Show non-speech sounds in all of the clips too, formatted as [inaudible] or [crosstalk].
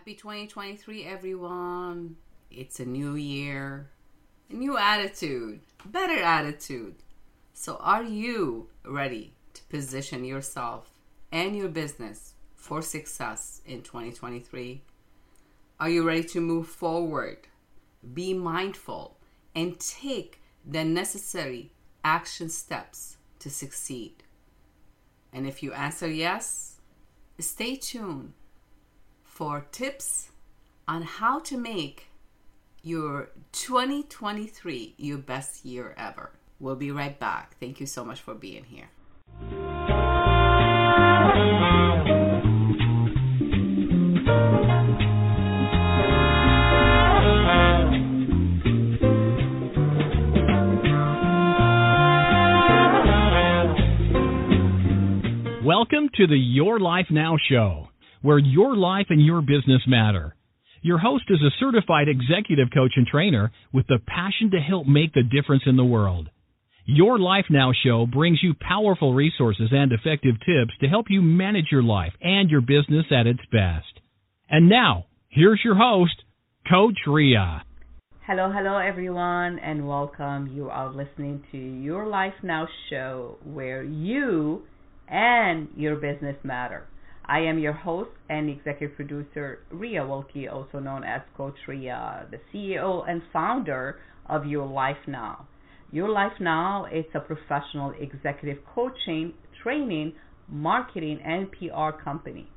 Happy 2023, everyone. It's a new year, a new attitude, better attitude. So, are you ready to position yourself and your business for success in 2023? Are you ready to move forward? Be mindful and take the necessary action steps to succeed. And if you answer yes, stay tuned for tips on how to make your 2023 your best year ever. We'll be right back. Thank you so much for being here. Welcome to the Your Life Now show, where your life and your business matter. Your host is a certified executive coach and trainer with the passion to help make the difference in the world. Your Life Now show brings you powerful resources and effective tips to help you manage your life and your business at its best. And now, here's your host, Coach Ria. Hello, hello, everyone, and welcome. You are listening to Your Life Now show, where you and your business matter. I am your host and executive producer, Ria Wilkie, also known as Coach Ria, the CEO and founder of Your Life Now. Your Life Now is a professional executive coaching, training, marketing, and PR company.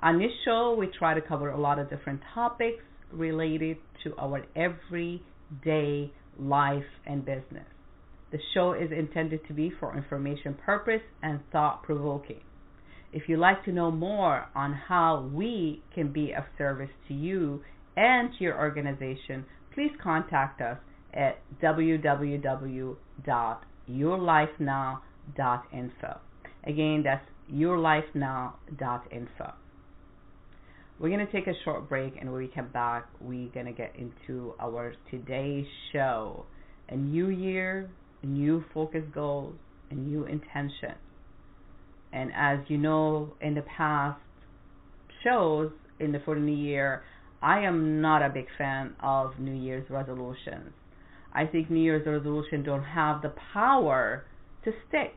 On this show, we try to cover a lot of different topics related to our everyday life and business. The show is intended to be for information purpose and thought provoking. If you'd like to know more on how we can be of service to you and to your organization, please contact us at www.yourlifenow.info. Again, that's yourlifenow.info. We're going to take a short break, and when we come back, we're going to get into our today's show. A new year, new focus goals, a new intention. And as you know, in the past shows in the for the new year, I am not a big fan of New Year's resolutions. I think New Year's resolutions don't have the power to stick.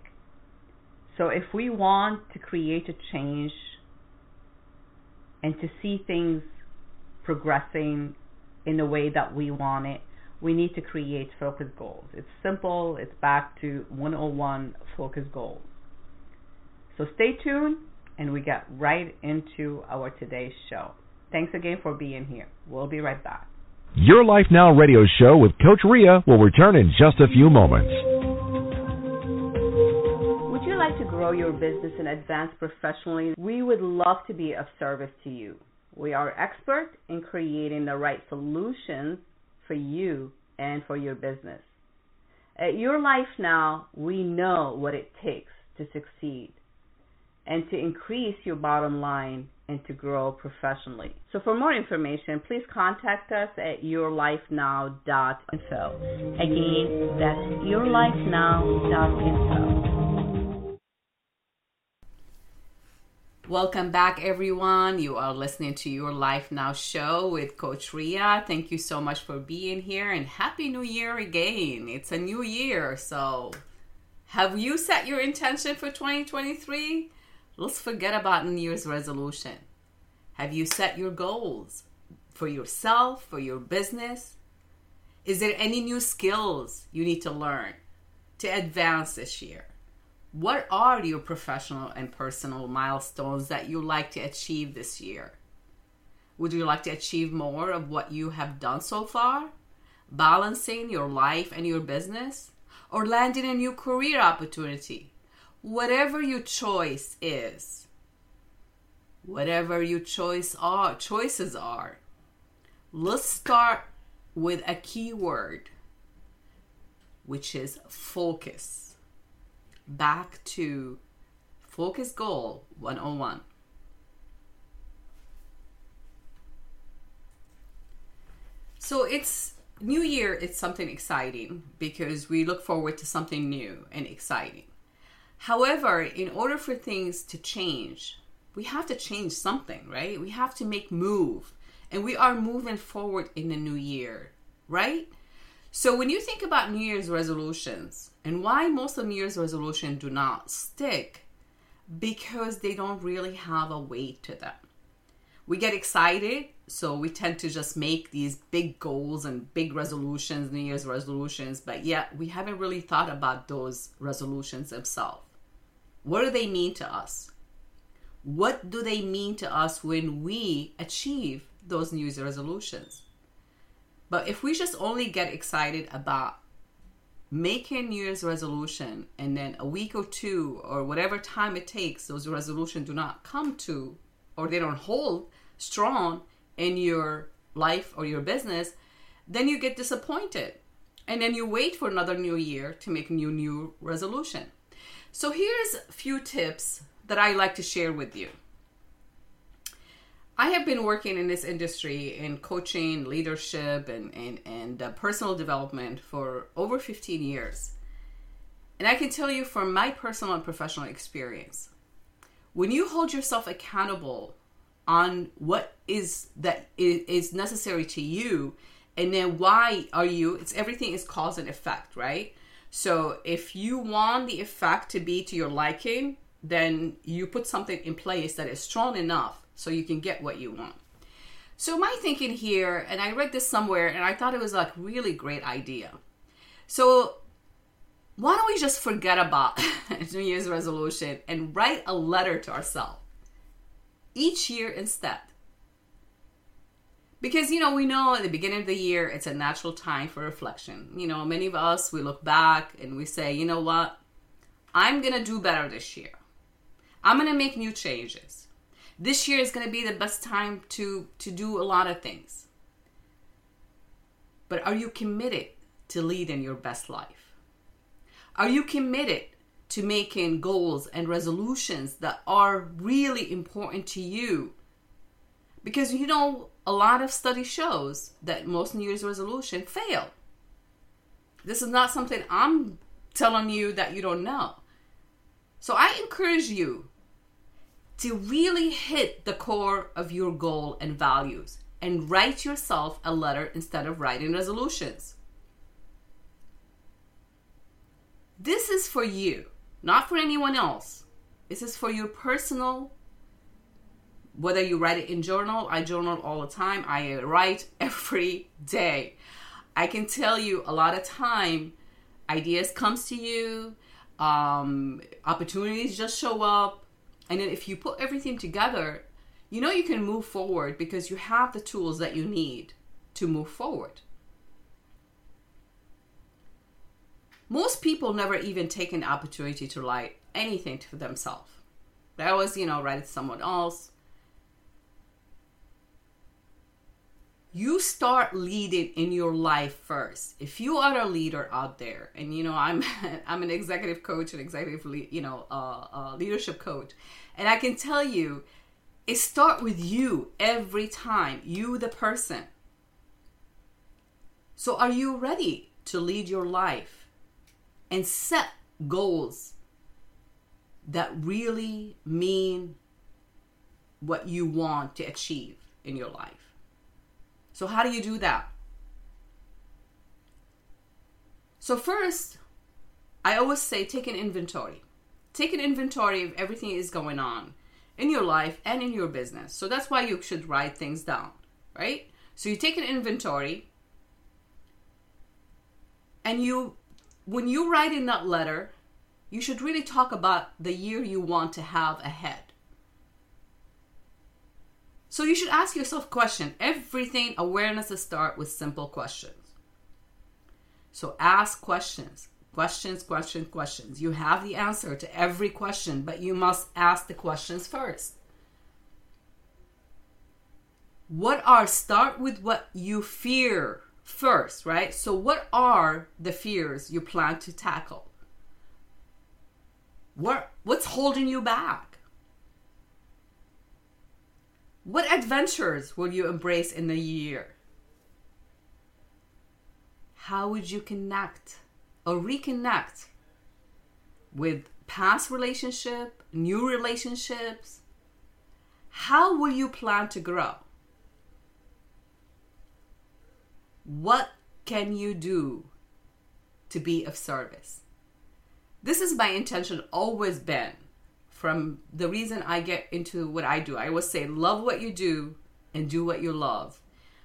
So if we want to create a change and to see things progressing in the way that we want it, we need to create focus goals. It's simple, it's back to 101 focus goals. So stay tuned and we get right into our today's show. Thanks again for being here. We'll be right back. Your Life Now radio show with Coach Ria will return in just a few moments. Would you like to grow your business and advance professionally? We would love to be of service to you. We are expert in creating the right solutions for you and for your business. At Your Life Now, we know what it takes to succeed and to increase your bottom line and to grow professionally. So for more information, please contact us at yourlifenow.info. Again, that's yourlifenow.info. Welcome back, everyone. You are listening to Your Life Now show with Coach Ria. Thank you so much for being here and Happy New Year again. It's a new year, so have you set your intention for 2023? Let's forget about New Year's resolution. Have you set your goals for yourself, for your business? Is there any new skills you need to learn to advance this year? What are your professional and personal milestones that you like to achieve this year? Would you like to achieve more of what you have done so far? Balancing your life and your business? Or landing a new career opportunity? Whatever your choice is, whatever your choice are, choices are, let's start with a key word, which is focus back to Focus Goal 101. So it's New Year, it's something exciting because we look forward to something new and exciting. However, in order for things to change, we have to change something, right? We have to make move. and we are moving forward in the new year, right? So when you think about New Year's resolutions and why most of New Year's resolutions do not stick, because they don't really have a weight to them. We get excited, so we tend to just make these big goals and big resolutions, New Year's resolutions, but yet we haven't really thought about those resolutions themselves. What do they mean to us? What do they mean to us when we achieve those New Year's resolutions? But if we just only get excited about making New Year's resolution and then a week or two or whatever time it takes, those resolutions do not come to or they don't hold strong in your life or your business, then you get disappointed. And then you wait for another new year to make new new resolution. So here's a few tips that I like to share with you. I have been working in this industry in coaching, leadership, and, and, and uh, personal development for over 15 years. And I can tell you from my personal and professional experience, when you hold yourself accountable on what is that is necessary to you, and then why are you, it's everything is cause and effect, right? So if you want the effect to be to your liking, then you put something in place that is strong enough so you can get what you want. So my thinking here, and I read this somewhere and I thought it was like really great idea. So why don't we just forget about [laughs] New Year's resolution and write a letter to ourselves each year instead? Because you know, we know at the beginning of the year it's a natural time for reflection. You know, many of us we look back and we say, you know what? I'm gonna do better this year. I'm gonna make new changes this year is to be the best time to to do a lot of things but are you committed to leading your best life are you committed to making goals and resolutions that are really important to you because you know a lot of study shows that most new year's resolution fail this is not something i'm telling you that you don't know so i encourage you to really hit the core of your goal and values and write yourself a letter instead of writing resolutions. This is for you, not for anyone else. This is for your personal whether you write it in journal, I journal all the time. I write [laughs] every day. I can tell you a lot of time ideas comes to you, um, opportunities just show up, and then if you put everything together, you know you can move forward because you have the tools that you need to move forward. Most people never even take an opportunity to write anything to themselves. They always, you know, write it to someone else. You start leading in your life first. If you are a leader out there and you know i'm [laughs] i'm an executive coach and executive le- you know uh, uh, leadership coach and i can tell you it start with you every time you the person. So are you ready to lead your life and set goals that really mean what you want to achieve in your life so, how do you do that? So, first, I always say take an inventory. Take an inventory of everything is going on in your life and in your business. So, that's why you should write things down, right? So, you take an inventory and you, when you write in that letter, you should really talk about the year you want to have ahead. So you should ask yourself question. Everything awareness start with simple questions. So ask questions. Questions, questions, questions. You have the answer to every question, but you must ask the questions first. What are start with what you fear first, right? So what are the fears you plan to tackle? What what's holding you back? What adventures will you embrace in the year? How would you connect or reconnect with past relationship, new relationships? How will you plan to grow? What can you do to be of service? This is my intention always been from the reason I get into what I do. I always say, love what you do and do what you love.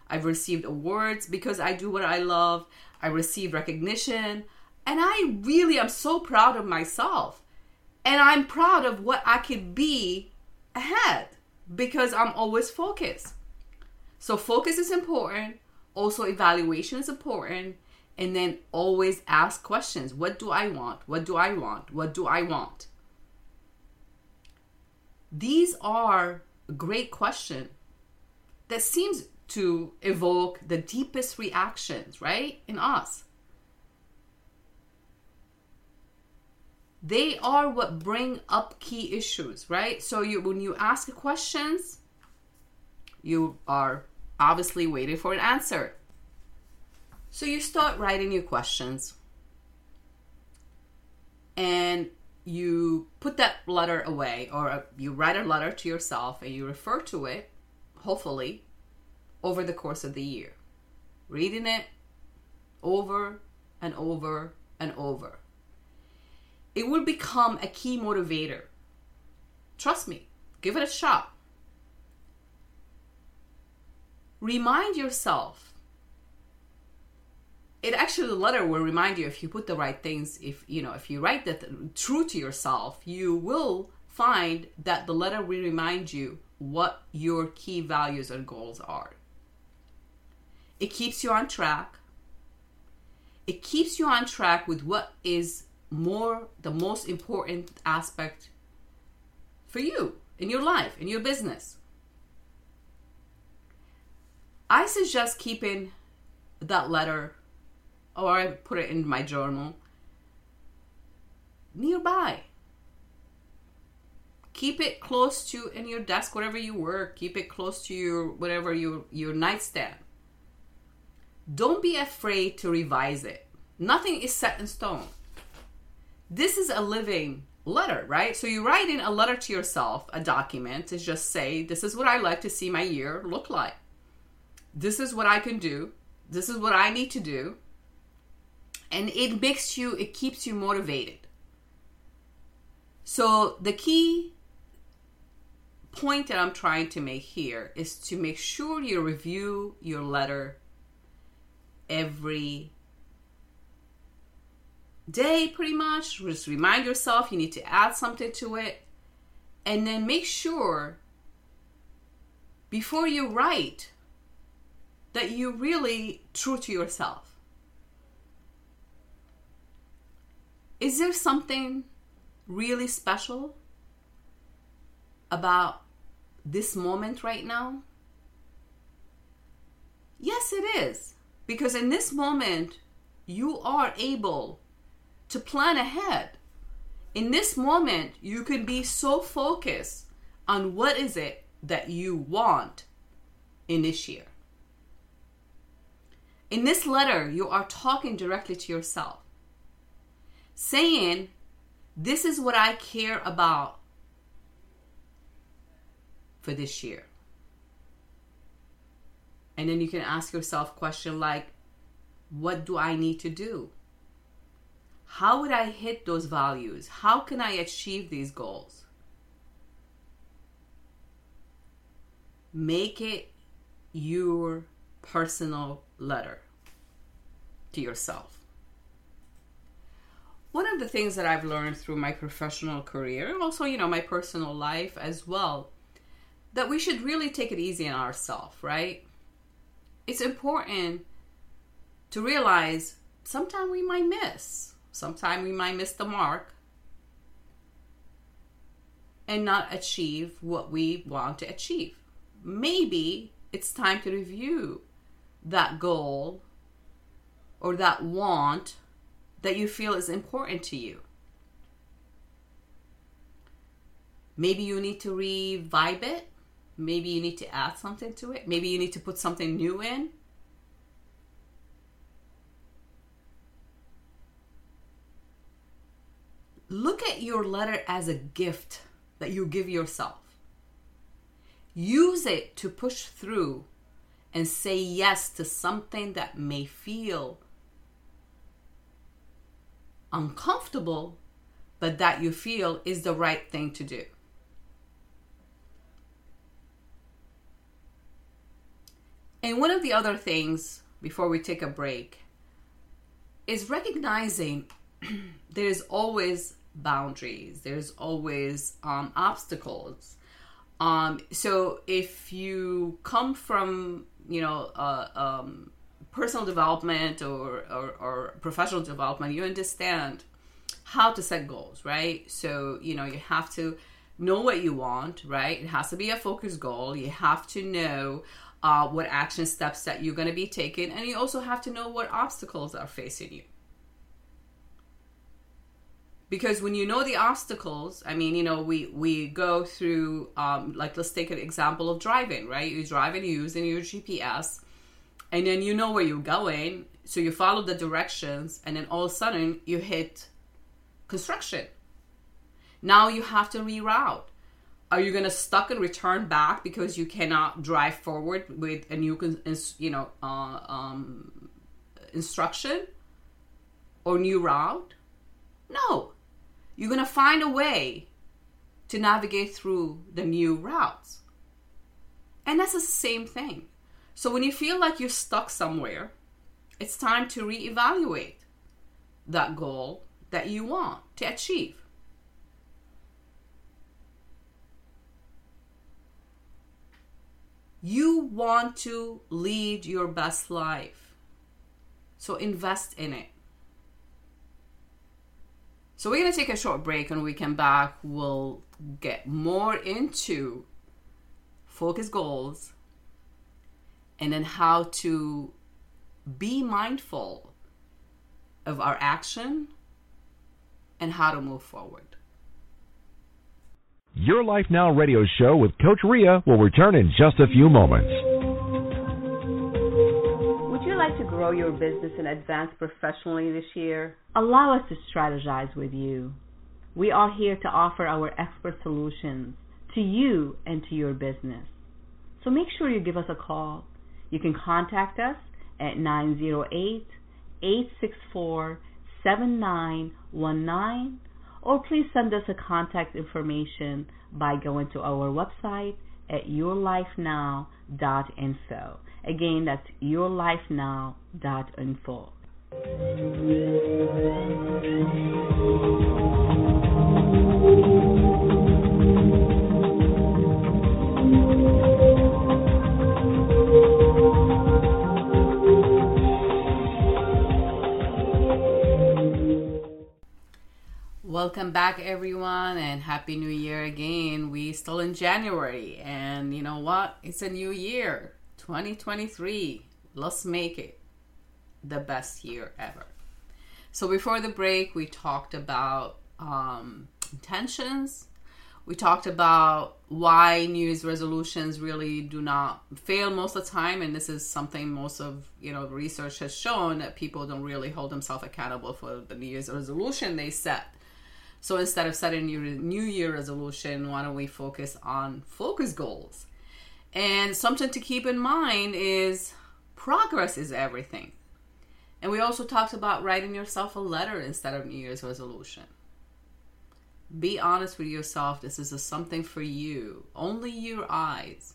I've received awards because I do what I love. I receive recognition. And I really am so proud of myself. And I'm proud of what I could be ahead because I'm always focused. So, focus is important. Also, evaluation is important. And then always ask questions What do I want? What do I want? What do I want? These are a great question that seems to evoke the deepest reactions, right, in us. They are what bring up key issues, right? So you when you ask questions, you are obviously waiting for an answer. So you start writing your questions and you put that letter away or uh, you write a letter to yourself and you refer to it, hopefully, over the course of the year. Reading it over and over and over. It will become a key motivator. Trust me, give it a shot. Remind yourself it actually the letter will remind you if you put the right things if you know if you write that true to yourself you will find that the letter will remind you what your key values and goals are. It keeps you on track. It keeps you on track with what is more the most important aspect for you in your life in your business. I suggest keeping that letter or I put it in my journal nearby. Keep it close to in your desk, wherever you work. Keep it close to your whatever your your nightstand. Don't be afraid to revise it. Nothing is set in stone. This is a living letter, right? So you write in a letter to yourself, a document to just say, this is what I like to see my year look like. This is what I can do. This is what I need to do and it makes you it keeps you motivated. So the key point that i'm trying to make here is to make sure you review your letter every day pretty much. Just remind yourself you need to add something to it. And then make sure before you write that you're really true to yourself Is there something really special about this moment right now? Yes, it is. Because in this moment, you are able to plan ahead. In this moment, you can be so focused on what is it that you want in this year. In this letter, you are talking directly to yourself saying, This is what I care about for this year. And then you can ask yourself question like, what do I need to do? How would I hit those values? How can I achieve these goals? Make it your personal letter to yourself one of the things that I've learned through my professional career and also, you know, my personal life as well, that we should really take it easy on ourselves, right? It's important to realize sometimes we might miss, sometimes we might miss the mark and not achieve what we want to achieve. Maybe it's time to review that goal or that want that you feel is important to you. Maybe you need to revive it. Maybe you need to add something to it. Maybe you need to put something new in. Look at your letter as a gift that you give yourself. Use it to push through and say yes to something that may feel uncomfortable, but that you feel is the right thing to do. And one of the other things before we take a break is recognizing [clears throat] there's always boundaries, there's always um, obstacles. Um, so if you come from, you know, uh, um, personal development or, or, or professional development, you understand how to set goals, right? So, you know, you have to know what you want, right? It has to be a focus goal. You have to know uh, what action steps that you're going to be taking, and you also have to know what obstacles are facing you. Because when you know the obstacles, I mean, you know, we we go through, um, like, let's take an example of driving, right? You're driving you're using your GPS, and then you know where you're going, so you follow the directions, and then all of a sudden you hit construction. Now you have to reroute. Are you going to stuck and return back because you cannot drive forward with a new you know uh, um, instruction? Or new route? No. You're going to find a way to navigate through the new routes. And that's the same thing so when you feel like you're stuck somewhere it's time to reevaluate that goal that you want to achieve You want to lead your best life. So invest in it. So we're going to take a short break and we come back, we'll get more into focus goals and then how to be mindful of our action and how to move forward. Your Life Now radio show with Coach Ria will return in just a few moments. Would you like to grow your business and advance professionally this year? Allow us to strategize with you. We are here to offer our expert solutions to you and to your business. So make sure you give us a call. You can contact us at 908 864 7919 or please send us a contact information by going to our website at yourlifenow.info. Again, that's yourlifenow.info. Welcome back, everyone, and Happy New Year again. We still in January, and you know what? It's a new year, 2023. Let's make it the best year ever. So, before the break, we talked about um, intentions. We talked about why New Year's resolutions really do not fail most of the time, and this is something most of you know research has shown that people don't really hold themselves accountable for the New Year's resolution they set so instead of setting your New Year resolution, why don't we focus on focus goals? And something to keep in mind is progress is everything. And we also talked about writing yourself a letter instead of New Year's resolution. Be honest with yourself. This is a something for you, only your eyes.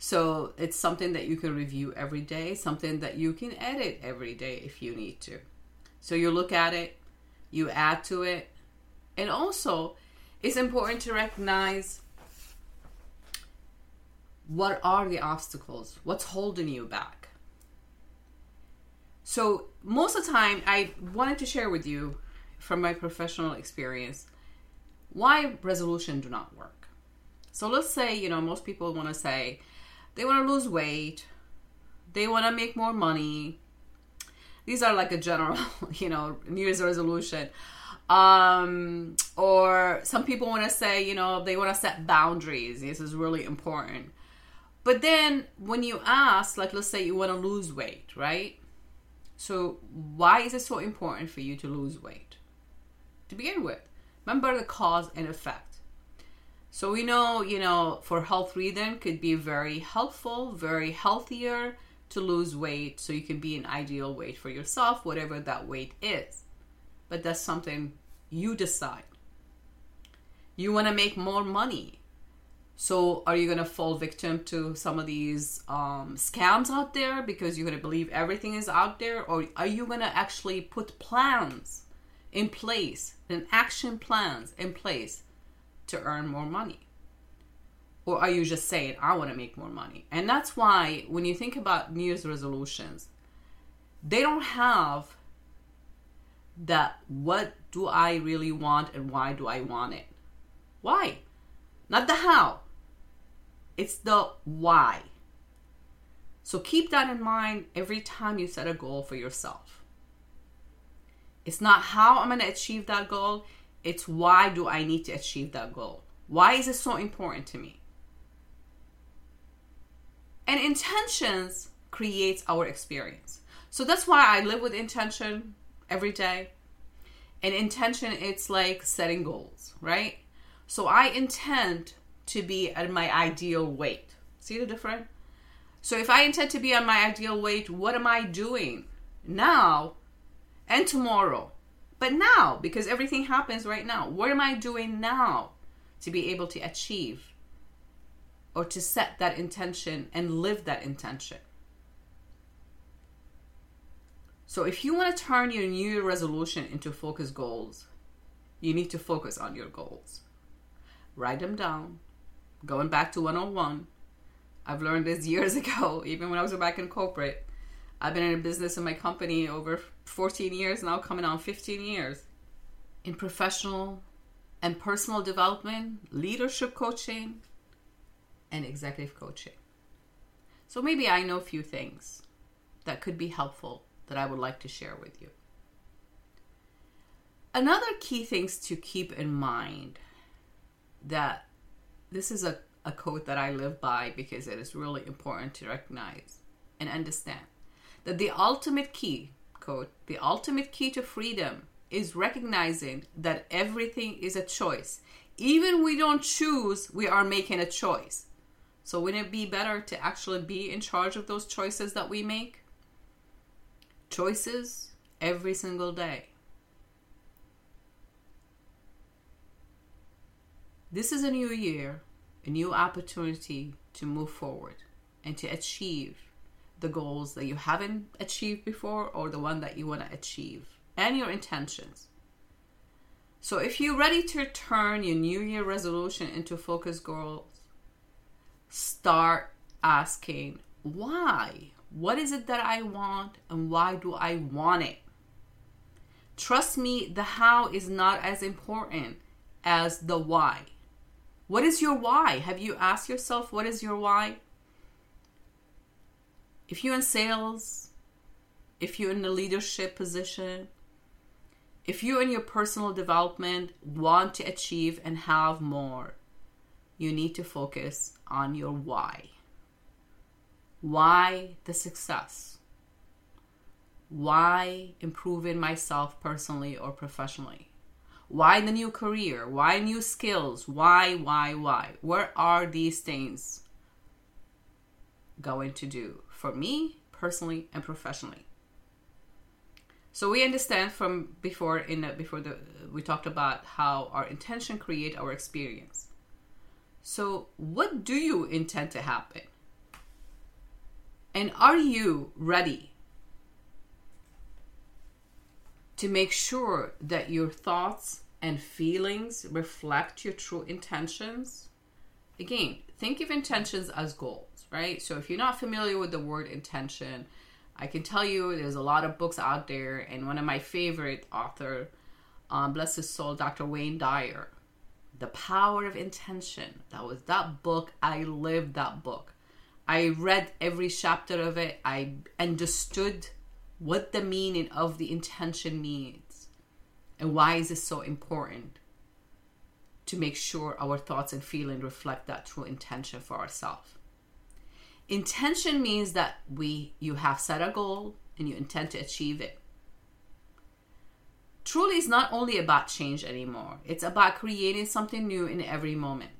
So it's something that you can review every day, something that you can edit every day if you need to. So you look at it, you add to it, and also, it's important to recognize what are the obstacles? What's holding you back? So, most of the time, I wanted to share with you from my professional experience why resolution do not work. So, let's say, you know, most people want to say they want to lose weight, they want to make more money. These are like a general, [laughs] you know, New Year's resolution. Um, or some people want to say, you know, they want to set boundaries. This is really important. But then when you ask, like, let's say you want to lose weight, right? So, why is it so important for you to lose weight? To begin with, remember the cause and effect. So, we know, you know, for health reason could be very helpful, very healthier to lose weight so you can be an ideal weight for yourself, whatever that weight is. But that's something you decide. You want to make more money. So, are you going to fall victim to some of these um, scams out there because you're going to believe everything is out there? Or are you going to actually put plans in place and action plans in place to earn more money? Or are you just saying, I want to make more money? And that's why when you think about New Year's resolutions, they don't have that what do I really want and why do I want it? Why? Not the how. It's the why. So keep that in mind every time you set a goal for yourself. It's not how I'm going to achieve that goal, it's why do I need to achieve that goal? Why is it so important to me? And intentions creates our experience. So that's why I live with intention every day. And intention it's like setting goals, right? So I intend to be at my ideal weight. See the difference? So if I intend to be on my ideal weight, what am I doing now and tomorrow? But now, because everything happens right now, what am I doing now to be able to achieve or to set that intention and live that intention? So if you want to turn your New Year resolution into focus goals, you need to focus on your goals write them down. Going back to 101, I've learned this [laughs] years ago, even when I was back in corporate. I've been in a business in my company over 14 years now, coming on 15 years. In professional and personal development, leadership coaching, and executive coaching. So maybe I know a few things that could be helpful that I would like to share with you. Another key things to keep in mind that this is a, a quote that I live by because it is really important to recognize and understand that the ultimate key, quote, the ultimate key to freedom is recognizing that everything is a choice. Even we don't choose, we are making a choice. So wouldn't it be better to actually be in charge of those choices that we make? Choices every single day. This is a new year, a new opportunity to move forward and to achieve the goals that you haven't achieved before or the one that you want to achieve and your intentions. So, if you're ready to turn your New Year resolution into focus goals, start asking why? What is it that I want and why do I want it? Trust me, the how is not as important as the why. What is your why? Have you asked yourself what is your why? If you're in sales, if you're in a leadership position, if you in your personal development want to achieve and have more, you need to focus on your why. Why the success? Why improving myself personally or professionally? Why the new career? Why new skills? Why, why, why? Where are these things going to do for me personally and professionally? So we understand from before in the, before the uh, we talked about how our intention create our experience. So what do you intend to happen? And are you ready to make sure that your thoughts and feelings reflect your true intentions. Again, think of intentions as goals, right? So if you're not familiar with the word intention, I can tell you there's a lot of books out there, and one of my favorite author, um, bless his soul, Dr. Wayne Dyer, The Power of Intention. That was that book. I lived that book. I read every chapter of it. I understood what the meaning of the intention means and why is it so important to make sure our thoughts and feelings reflect that true intention for ourselves. Intention means that we you have set a goal and you intend to achieve it. Truly is not only about change anymore. It's about creating something new in every moment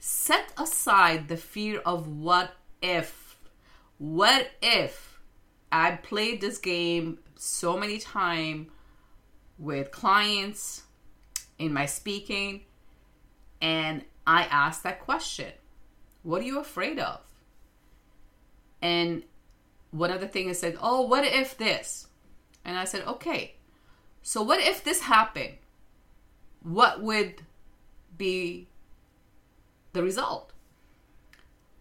set aside the fear of what if what if I played this game so many times with clients in my speaking and I asked that question What are you afraid of? And one of the things said, Oh, what if this? And I said, Okay, so what if this happened? What would be the result?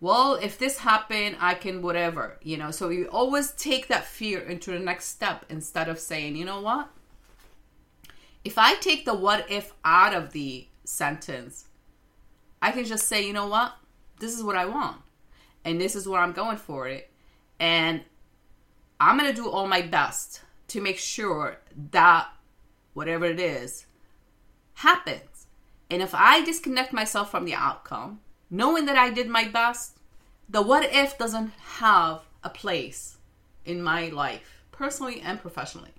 Well, if this happened, I can whatever, you know. So you always take that fear into the next step instead of saying, you know what? If I take the what if out of the sentence, I can just say, you know what? This is what I want. And this is where I'm going for it. And I'm to do all my best to make sure that whatever it is happens. And if I disconnect myself from the outcome, knowing that I did my best, the what if doesn't have a place in my life, personally and professionally.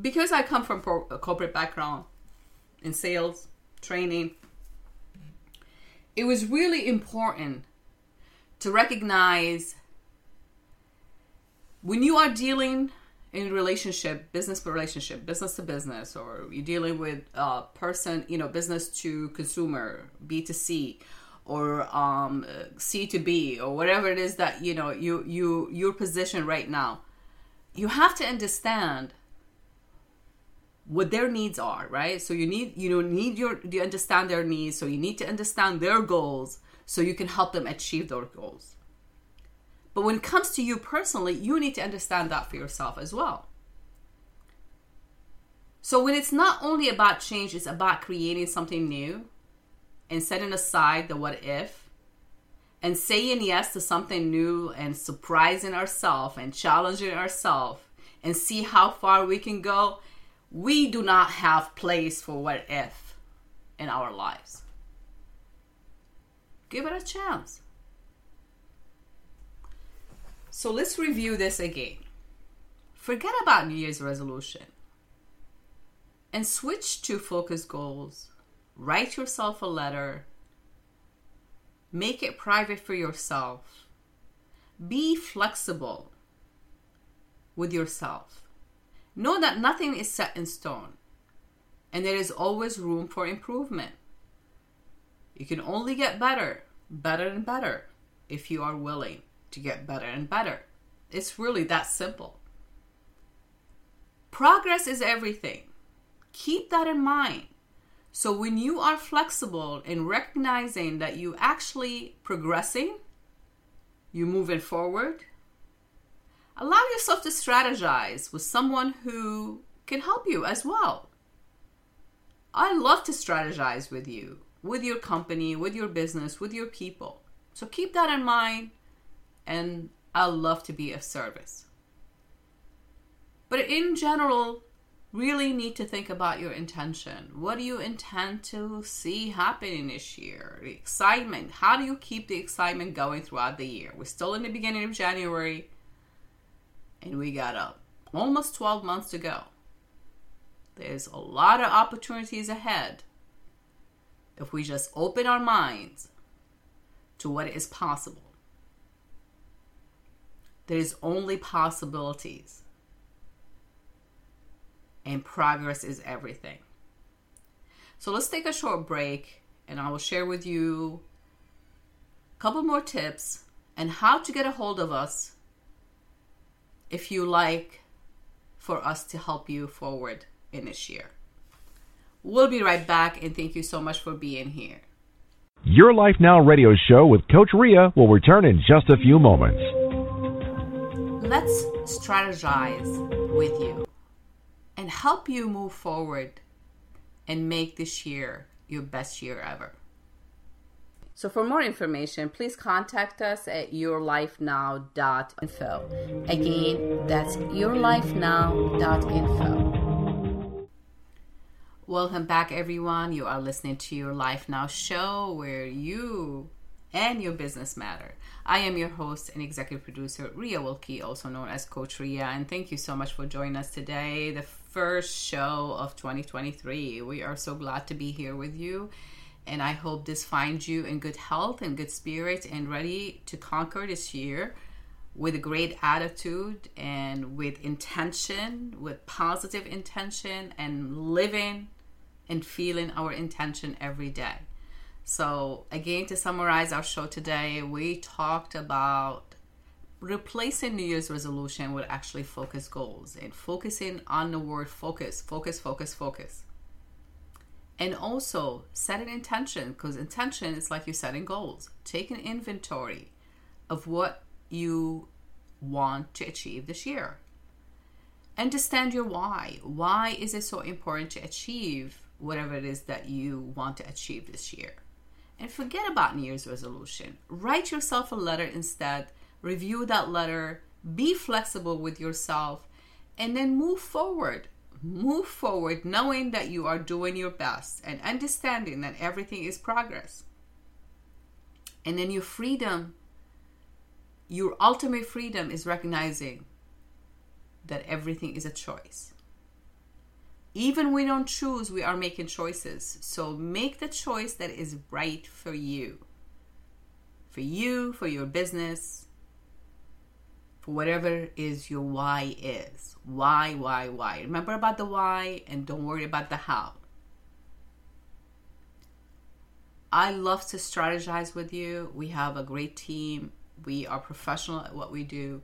Because I come from a corporate background in sales, training, it was really important to recognize when you are dealing in relationship, business to relationship, business to business, or you're dealing with a person, you know, business to consumer, B2C, or um, C to B, or whatever it is that, you know, you, you, your position right now, you have to understand what their needs are, right? So you need, you know, need your, you understand their needs. So you need to understand their goals so you can help them achieve their goals. But when it comes to you personally, you need to understand that for yourself as well. So when it's not only about change, it's about creating something new and setting aside the what if and saying yes to something new and surprising ourselves and challenging ourselves and see how far we can go. We do not have place for what if in our lives. Give it a chance. So let's review this again. Forget about New Year's resolution and switch to focus goals. Write yourself a letter. Make it private for yourself. Be flexible with yourself. Know that nothing is set in stone and there is always room for improvement. You can only get better, better and better if you are willing to get better and better. It's really that simple. Progress is everything. Keep that in mind. So when you are flexible in recognizing that you actually progressing, you're moving forward, allow yourself to strategize with someone who can help you as well. I love to strategize with you, with your company, with your business, with your people. So keep that in mind and I love to be of service. But in general, really need to think about your intention. What do you intend to see happening this year? The excitement. How do you keep the excitement going throughout the year? We're still in the beginning of January and we got up almost 12 months to go. There's a lot of opportunities ahead if we just open our minds to what is possible. There's only possibilities. And progress is everything. So let's take a short break and I will share with you a couple more tips and how to get a hold of us if you like for us to help you forward in this year. We'll be right back and thank you so much for being here. Your Life Now radio show with Coach Ria will return in just a few moments let's strategize with you and help you move forward and make this year your best year ever. So for more information, please contact us at yourlifenow.info. Again, that's yourlifenow.info. Welcome back, everyone. You are listening to Your Life Now show where you and your business matter. I am your host and executive producer, Ria Wilkie, also known as Coach Ria, and thank you so much for joining us today, the first show of 2023. We are so glad to be here with you. And I hope this finds you in good health and good spirit and ready to conquer this year with a great attitude and with intention, with positive intention, and living and feeling our intention every day. So, again, to summarize our show today, we talked about replacing New Year's resolution with actually focus goals and focusing on the word focus, focus, focus, focus. And also set an intention because intention is like you setting goals. Take an inventory of what you want to achieve this year. Understand your why. Why is it so important to achieve whatever it is that you want to achieve this year? And forget about New Year's resolution. Write yourself a letter instead, review that letter, be flexible with yourself, and then move forward. Move forward knowing that you are doing your best and understanding that everything is progress. And then your freedom, your ultimate freedom is recognizing that everything is a choice even we don't choose we are making choices. So make the choice that is right for you. For you for your business for whatever is your why is. Why why why? Remember about the why and don't worry about the how. I love to strategize with you. We have a great team. We are professional at what we do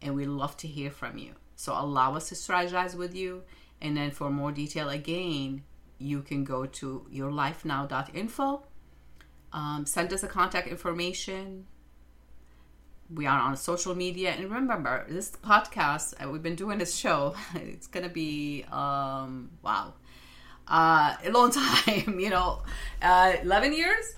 and we love to hear from you. So allow us to strategize with you and then for more detail, again, you can go to yourlifenow.info. Um, send us a contact information. We are on social media. And remember, this podcast, uh, we've been doing this show, [laughs] it's going to be, um, wow, uh, a long [laughs] time, you know, uh, 11 years.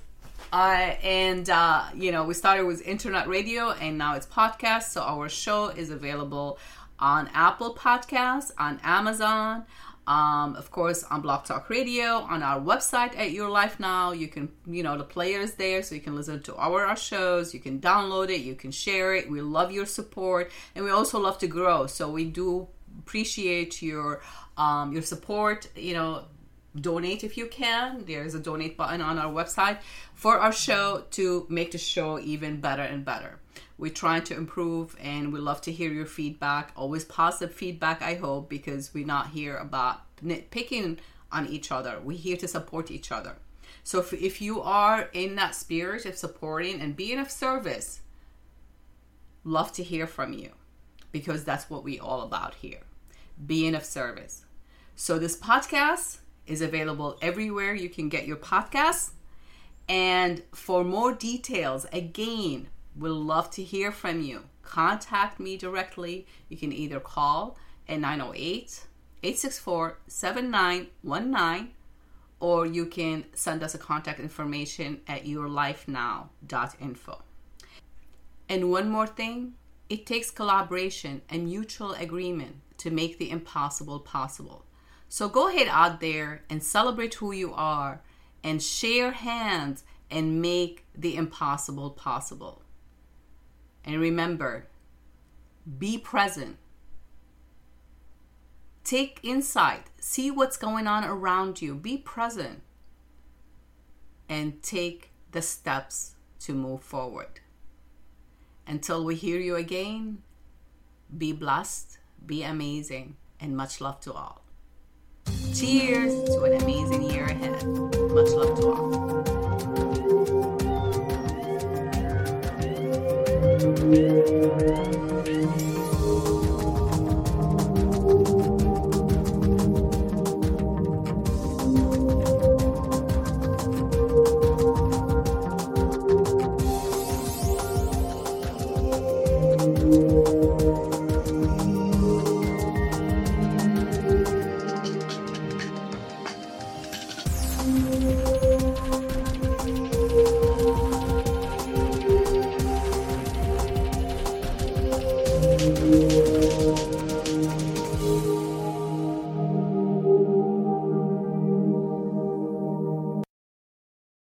Uh, and uh, you know we started with internet radio and now it's podcast so our show is available on Apple Podcasts, on Amazon, um, of course on BlogTalkRadio, on our website at Your Life Now. You can, you know, the player is there so you can listen to our, our shows. You can download it, you can share it. We love your support, and we also love to grow. So we do appreciate your um, your support. You know, donate if you can. There's a donate button on our website for our show to make the show even better and better. We're trying to improve and we love to hear your feedback. Always positive feedback, I hope, because we're not here about nitpicking on each other. We're here to support each other. So if, if you are in that spirit of supporting and being of service, love to hear from you because that's what we all about here being of service. So this podcast is available everywhere you can get your podcasts. And for more details, again, We'd love to hear from you. Contact me directly. You can either call at 908 864 7919 or you can send us a contact information at yourlifenow.info. And one more thing it takes collaboration and mutual agreement to make the impossible possible. So go ahead out there and celebrate who you are and share hands and make the impossible possible. And remember, be present. Take insight. See what's going on around you. Be present. And take the steps to move forward. Until we hear you again, be blessed, be amazing, and much love to all. Cheers to an amazing year ahead. Much love to all. Música